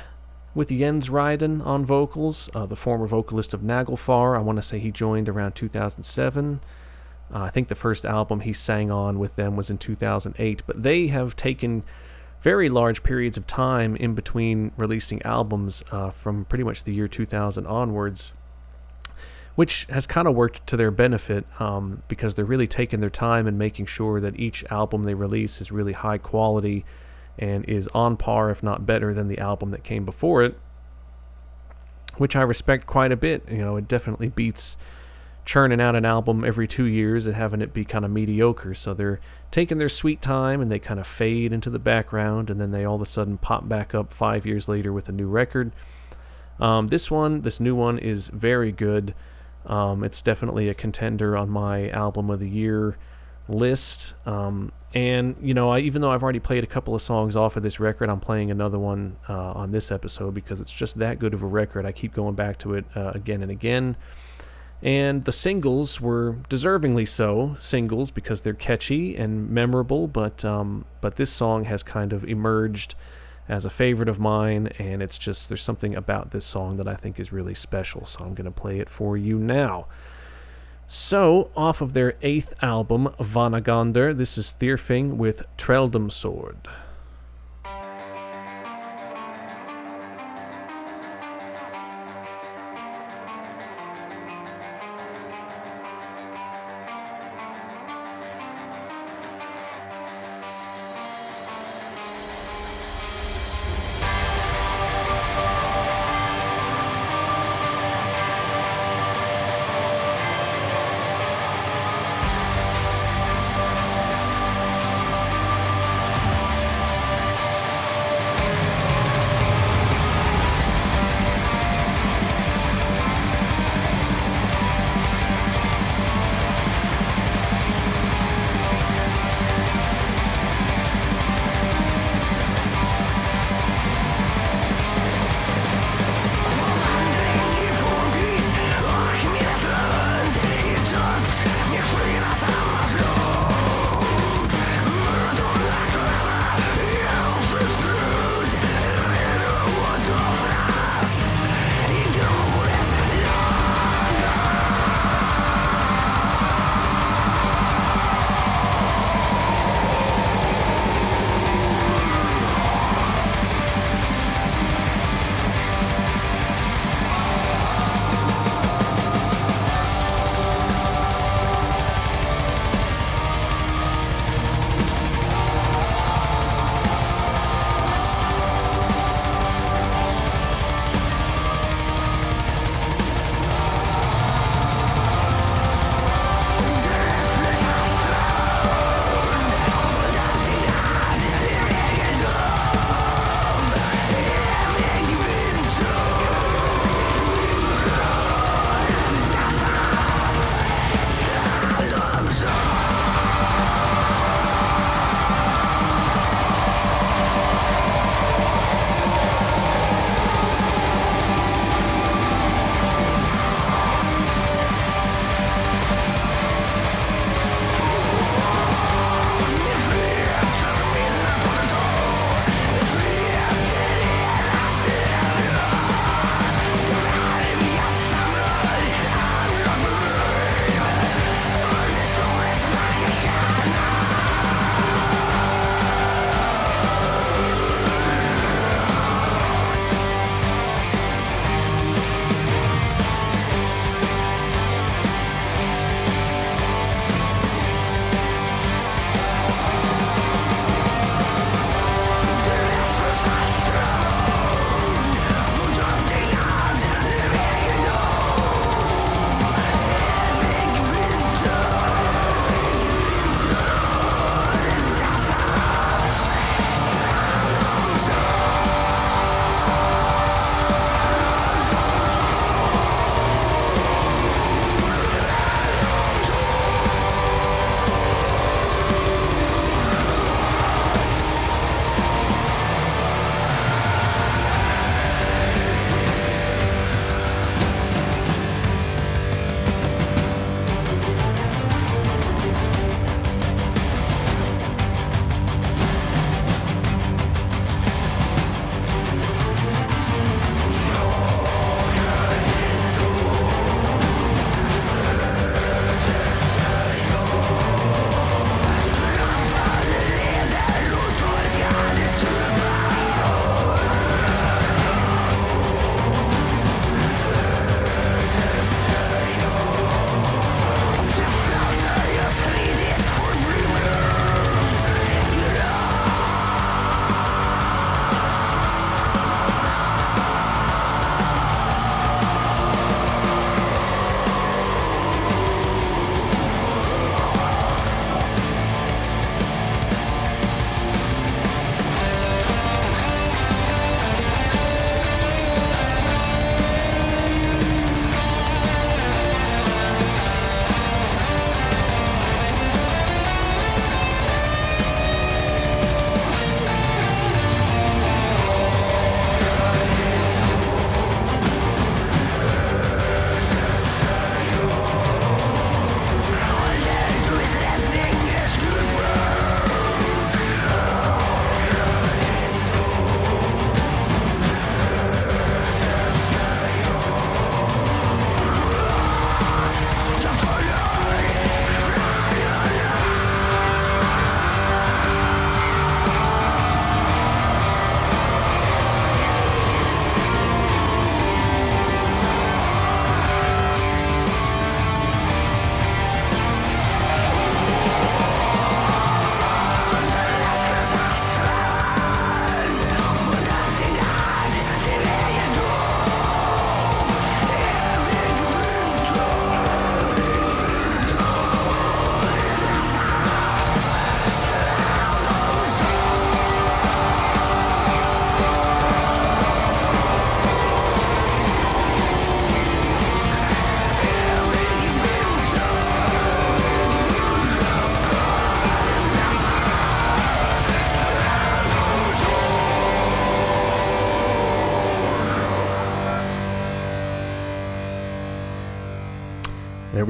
A: with Jens Ryden on vocals, uh, the former vocalist of Nagelfar. I want to say he joined around 2007. Uh, I think the first album he sang on with them was in 2008, but they have taken very large periods of time in between releasing albums uh, from pretty much the year 2000 onwards, which has kind of worked to their benefit um, because they're really taking their time and making sure that each album they release is really high quality and is on par, if not better, than the album that came before it, which I respect quite a bit. You know, it definitely beats churning out an album every two years and having it be kind of mediocre. So they're taking their sweet time and they kind of fade into the background and then they all of a sudden pop back up five years later with a new record. Um, this one, this new one, is very good. Um, it's definitely a contender on my album of the year list. Um, and you know, I, even though I've already played a couple of songs off of this record, I'm playing another one uh, on this episode because it's just that good of a record. I keep going back to it uh, again and again. And the singles were deservingly so singles because they're catchy and memorable. But um, but this song has kind of emerged as a favorite of mine, and it's just there's something about this song that I think is really special. So I'm going to play it for you now. So, off of their eighth album, Vanagandr, this is Thyrfing with Träldomsord.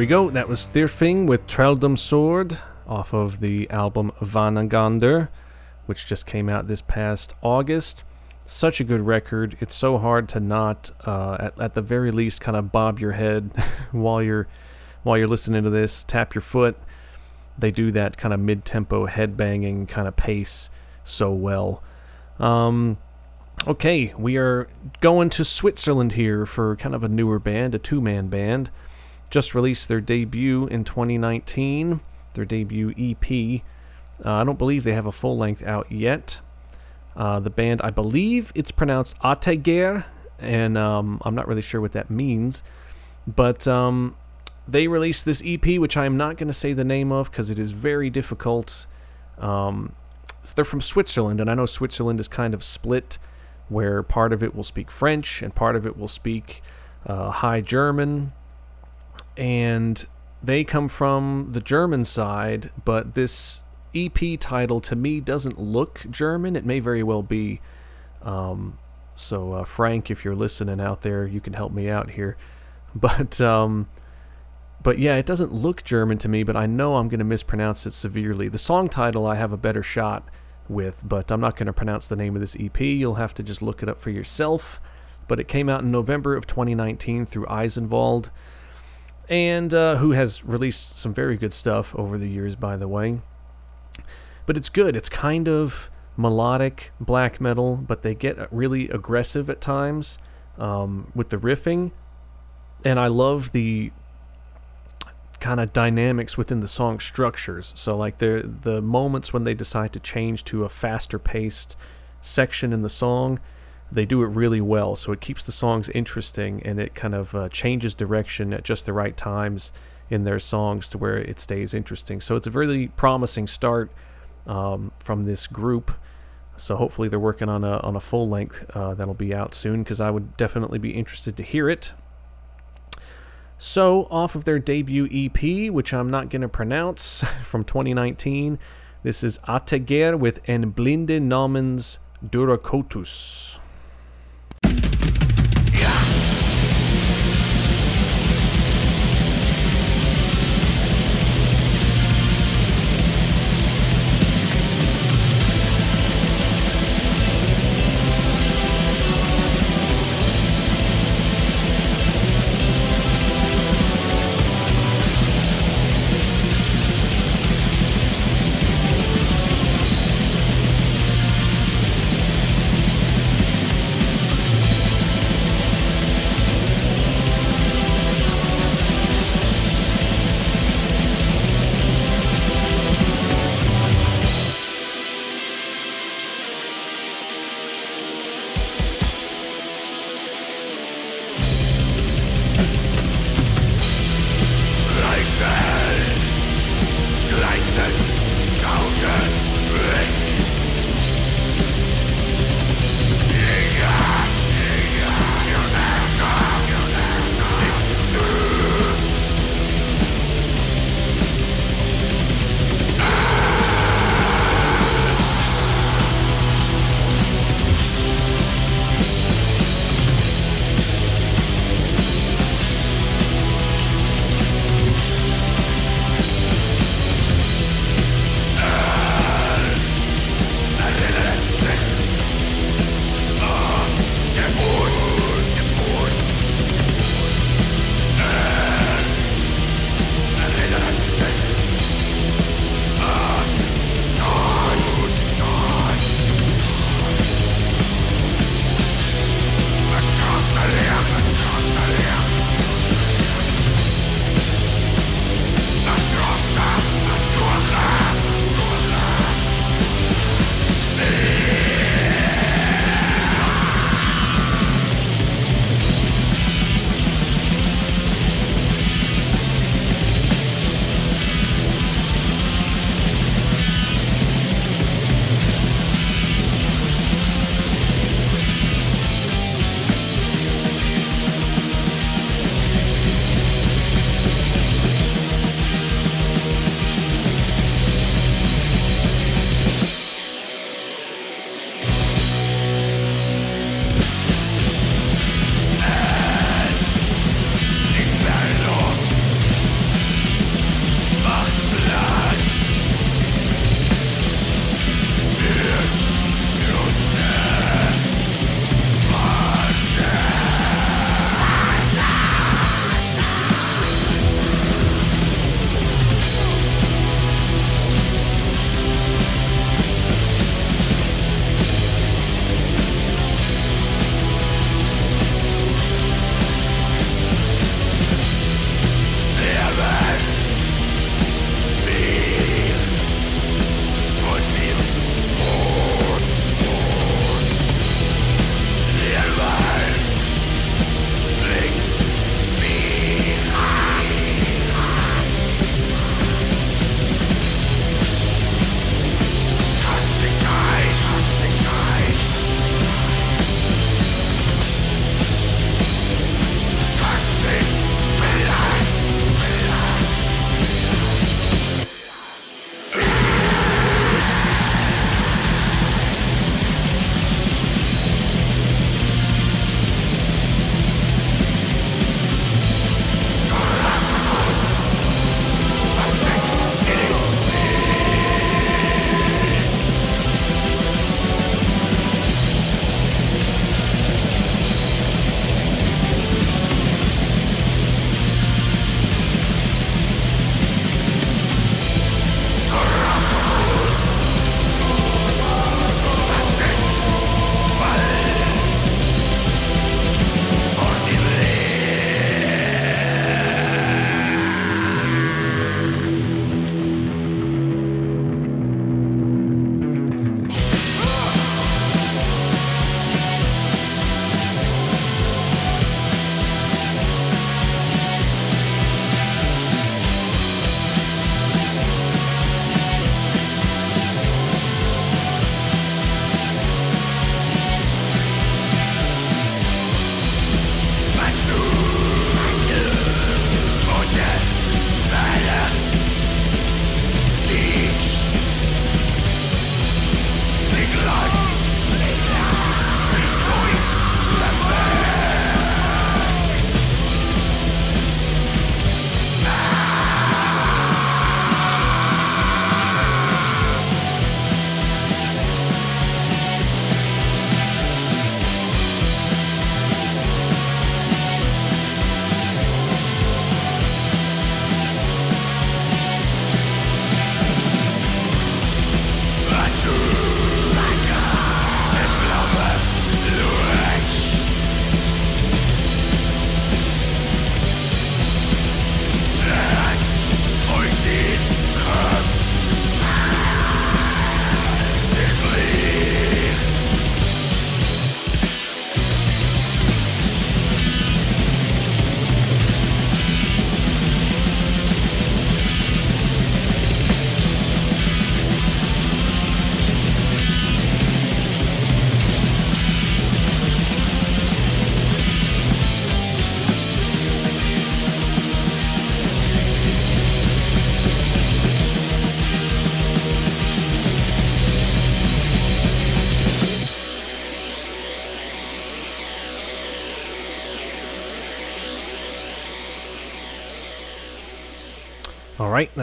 A: We go. That was Thyrfing with Träldomsord off of the album Vanagandr, which just came out this past August. Such a good record. It's so hard to not, uh, at, at the very least, kind of bob your head while you're while you're listening to this. Tap your foot. They do that kind of mid-tempo headbanging kind of pace so well. Um, okay, we are going to Switzerland here for kind of a newer band, a two-man band just released their debut in 2019, their debut EP. Uh, I don't believe they have a full length out yet. Uh, the band, I believe it's pronounced Ateiggär, and um, I'm not really sure what that means. But um, they released this EP, which I am not going to say the name of because it is very difficult. Um, so they're from Switzerland, and I know Switzerland is kind of split, where part of it will speak French and part of it will speak uh, High German and they come from the German side, but this EP title to me doesn't look German. It may very well be. Um, so, uh, Frank, if you're listening out there, you can help me out here. But, um, but yeah, it doesn't look German to me, but I know I'm going to mispronounce it severely. The song title I have a better shot with, but I'm not going to pronounce the name of this EP. You'll have to just look it up for yourself. But it came out in November of 2019 through Eisenwald and uh, who has released some very good stuff over the years, by the way. But it's good. It's kind of melodic black metal, but they get really aggressive at times um, with the riffing. And I love the kind of dynamics within the song structures. So, like the the moments when they decide to change to a faster paced section in the song they do it really well. So it keeps the songs interesting and it kind of uh, changes direction at just the right times in their songs to where it stays interesting. So it's a really promising start um, from this group. So hopefully they're working on a on a full length uh, that'll be out soon because I would definitely be interested to hear it. So off of their debut EP, which I'm not going to pronounce, from 2019, this is Ateiggär with En Blinde Namens Duracotus.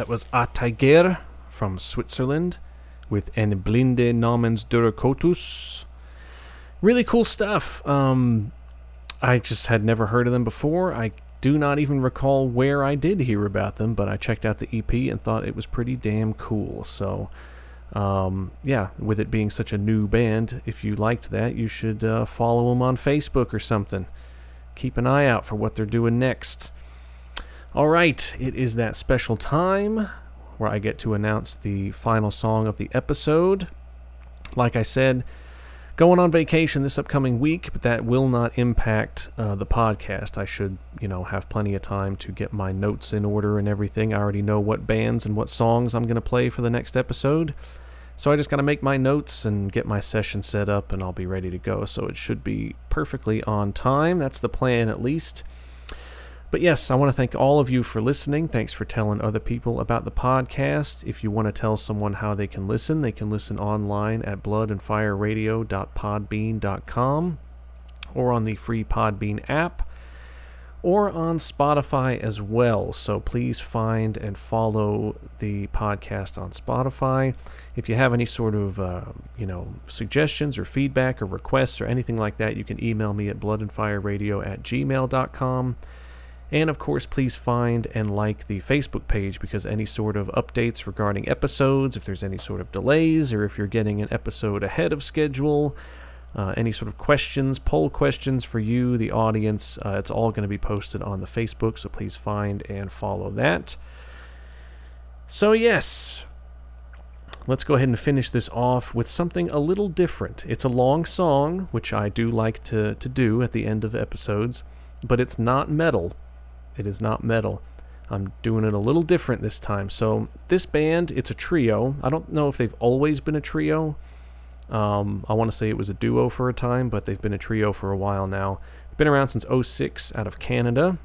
A: That was Ateiggär from Switzerland with En Blinde Namens Duracotus. Really cool stuff. Um, I just had never heard of them before. I do not even recall where I did hear about them, but I checked out the EP and thought it was pretty damn cool. So, um, yeah, with it being such a new band, if you liked that, you should uh, follow them on Facebook or something. Keep an eye out for what they're doing next. All right, it is that special time where I get to announce the final song of the episode. Like I said, going on vacation this upcoming week, but that will not impact uh, the podcast. I should, you know, have plenty of time to get my notes in order and everything. I already know what bands and what songs I'm going to play for the next episode. So I just got to make my notes and get my session set up, and I'll be ready to go. So it should be perfectly on time. That's the plan, at least. But yes, I want to thank all of you for listening. Thanks for telling other people about the podcast. If you want to tell someone how they can listen, they can listen online at bloodandfireradio.podbean.com or on the free Podbean app or on Spotify as well. So please find and follow the podcast on Spotify. If you have any sort of, uh, you know, suggestions or feedback or requests or anything like that, you can email me at bloodandfireradio at gmail.com. And of course, please find and like the Facebook page because any sort of updates regarding episodes, if there's any sort of delays, or if you're getting an episode ahead of schedule, uh, any sort of questions, poll questions for you, the audience, uh, it's all going to be posted on the Facebook, so please find and follow that. So, yes, let's go ahead and finish this off with something a little different. It's a long song, which I do like to, to do at the end of episodes, but it's not metal. It is not metal. I'm doing it a little different this time. So this band, it's a trio. I don't know if they've always been a trio. Um, I want to say it was a duo for a time, but they've been a trio for a while now. Been around since 06 out of Canada.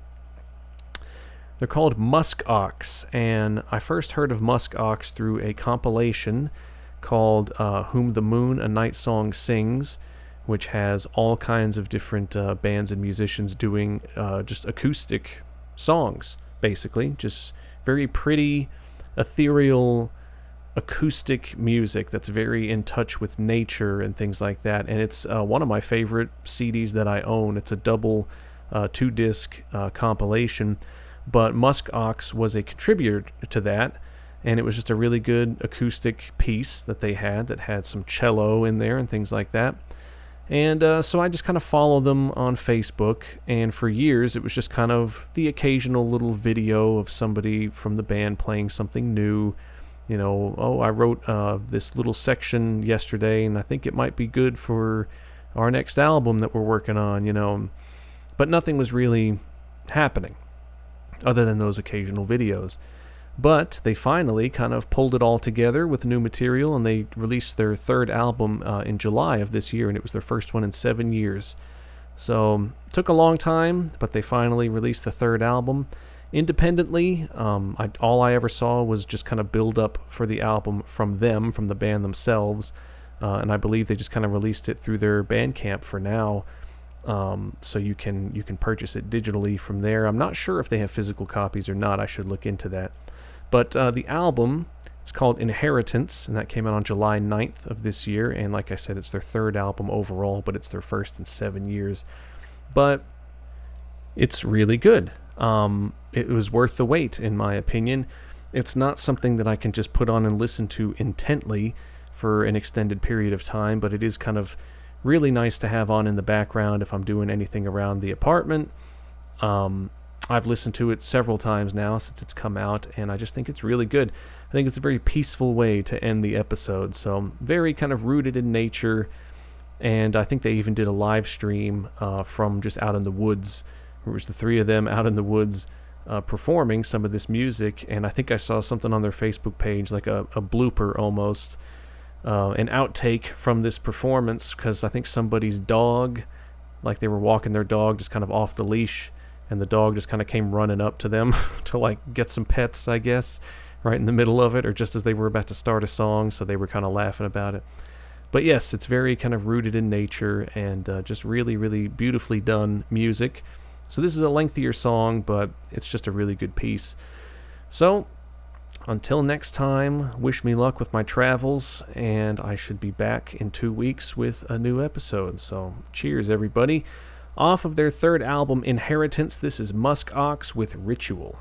A: They're called Musk Ox, and I first heard of Musk Ox through a compilation called uh, Whom the Moon a Night Song Sings, which has all kinds of different uh, bands and musicians doing uh, just acoustic songs, basically. Just very pretty, ethereal, acoustic music that's very in touch with nature and things like that. And it's uh, one of my favorite CDs that I own. It's a double uh, two disc uh, compilation. But Musk Ox was a contributor to that. And it was just a really good acoustic piece that they had that had some cello in there and things like that. And uh, so I just kind of followed them on Facebook. And for years, it was just kind of the occasional little video of somebody from the band playing something new. You know, oh, I wrote uh, this little section yesterday, and I think it might be good for our next album that we're working on, you know. But nothing was really happening other than those occasional videos. But they finally kind of pulled it all together with new material, and they released their third album uh, in July of this year, and it was their first one in seven years. So took a long time, but they finally released the third album independently. Um, I, all I ever saw was just kind of build up for the album from them, from the band themselves, uh, and I believe they just kind of released it through their Bandcamp for now. Um, so you can you can purchase it digitally from there. I'm not sure if they have physical copies or not. I should look into that. But uh, the album is called Inheritance, and that came out on July 9th of this year. And like I said, it's their third album overall, but it's their first in seven years. But it's really good. Um, it was worth the wait, in my opinion. It's not something that I can just put on and listen to intently for an extended period of time, but it is kind of really nice to have on in the background if I'm doing anything around the apartment. Um, I've listened to it several times now since it's come out, and I just think it's really good. I think it's a very peaceful way to end the episode. So, very kind of rooted in nature. And I think they even did a live stream uh, from just out in the woods. It was the three of them out in the woods uh, performing some of this music. And I think I saw something on their Facebook page, like a, a blooper almost, uh, an outtake from this performance, because I think somebody's dog, like they were walking their dog just kind of off the leash and the dog just kind of came running up to them to like get some pets, I guess, right in the middle of it, or just as they were about to start a song, so they were kind of laughing about it. But yes, it's very kind of rooted in nature and uh, just really, really beautifully done music. So this is a lengthier song, but it's just a really good piece. So until next time, wish me luck with my travels, and I should be back in two weeks with a new episode. So, cheers, everybody. Off of their third album, Inheritance, this is Musk Ox with Ritual.